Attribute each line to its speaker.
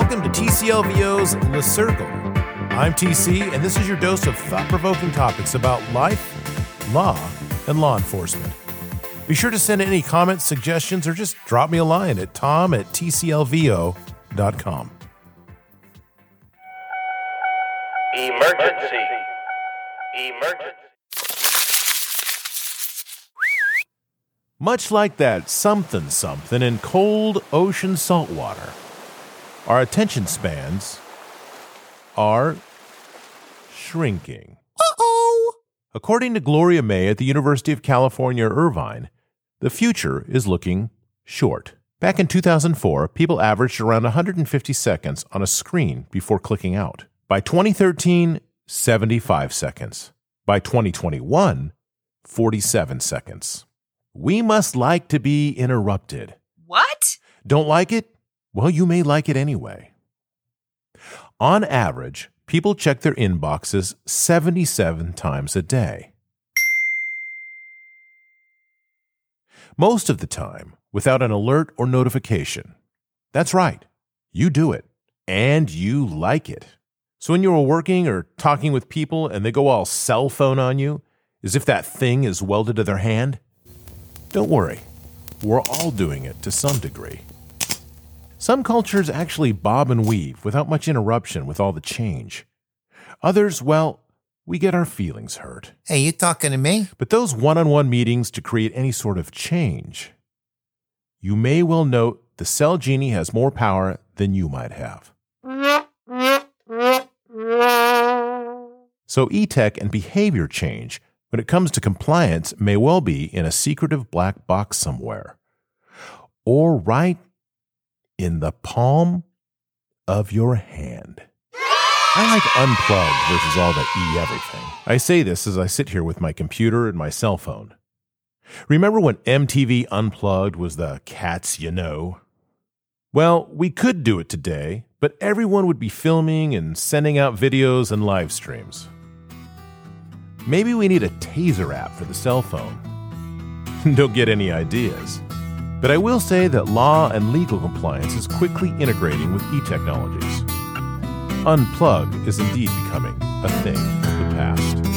Speaker 1: Welcome to TCLVO's The Circle. I'm TC, and this is your dose of thought provoking topics about life, law, and law enforcement. Be sure to send any comments, suggestions, or just drop me a line at tom at tclvo.com.
Speaker 2: Emergency. Emergency.
Speaker 1: Much like that something something in cold ocean salt water, our attention spans are shrinking. Uh oh! According to Gloria Mark at the University of California, Irvine, the future is looking short. Back in 2004, people averaged around 150 seconds on a screen before clicking out. By 2013, 75 seconds. By 2021, 47 seconds. We must like to be interrupted.
Speaker 3: What?
Speaker 1: Don't like it? Well, you may like it anyway. On average, people check their inboxes 77 times a day. Most of the time, without an alert or notification. That's right, you do it, and you like it. So when you're working or talking with people and they go all cell phone on you, as if that thing is welded to their hand, don't worry, we're all doing it to some degree. Some cultures actually bob and weave without much interruption with all the change. Others, well, we get our feelings hurt.
Speaker 4: Hey, you talking to me?
Speaker 1: But those one on one meetings to create any sort of change, you may well note the cell genie has more power than you might have. So, e tech and behavior change when it comes to compliance may well be in a secretive black box somewhere, or right in the palm of your hand. I like unplugged versus all the e everything. I say this as I sit here with my computer and my cell phone. Remember when MTV Unplugged was the cats you know? Well, we could do it today, but everyone would be filming and sending out videos and live streams. Maybe we need a taser app for the cell phone. Don't get any ideas. But I will say that law and legal compliance is quickly integrating with e technologies. Unplug is indeed becoming a thing.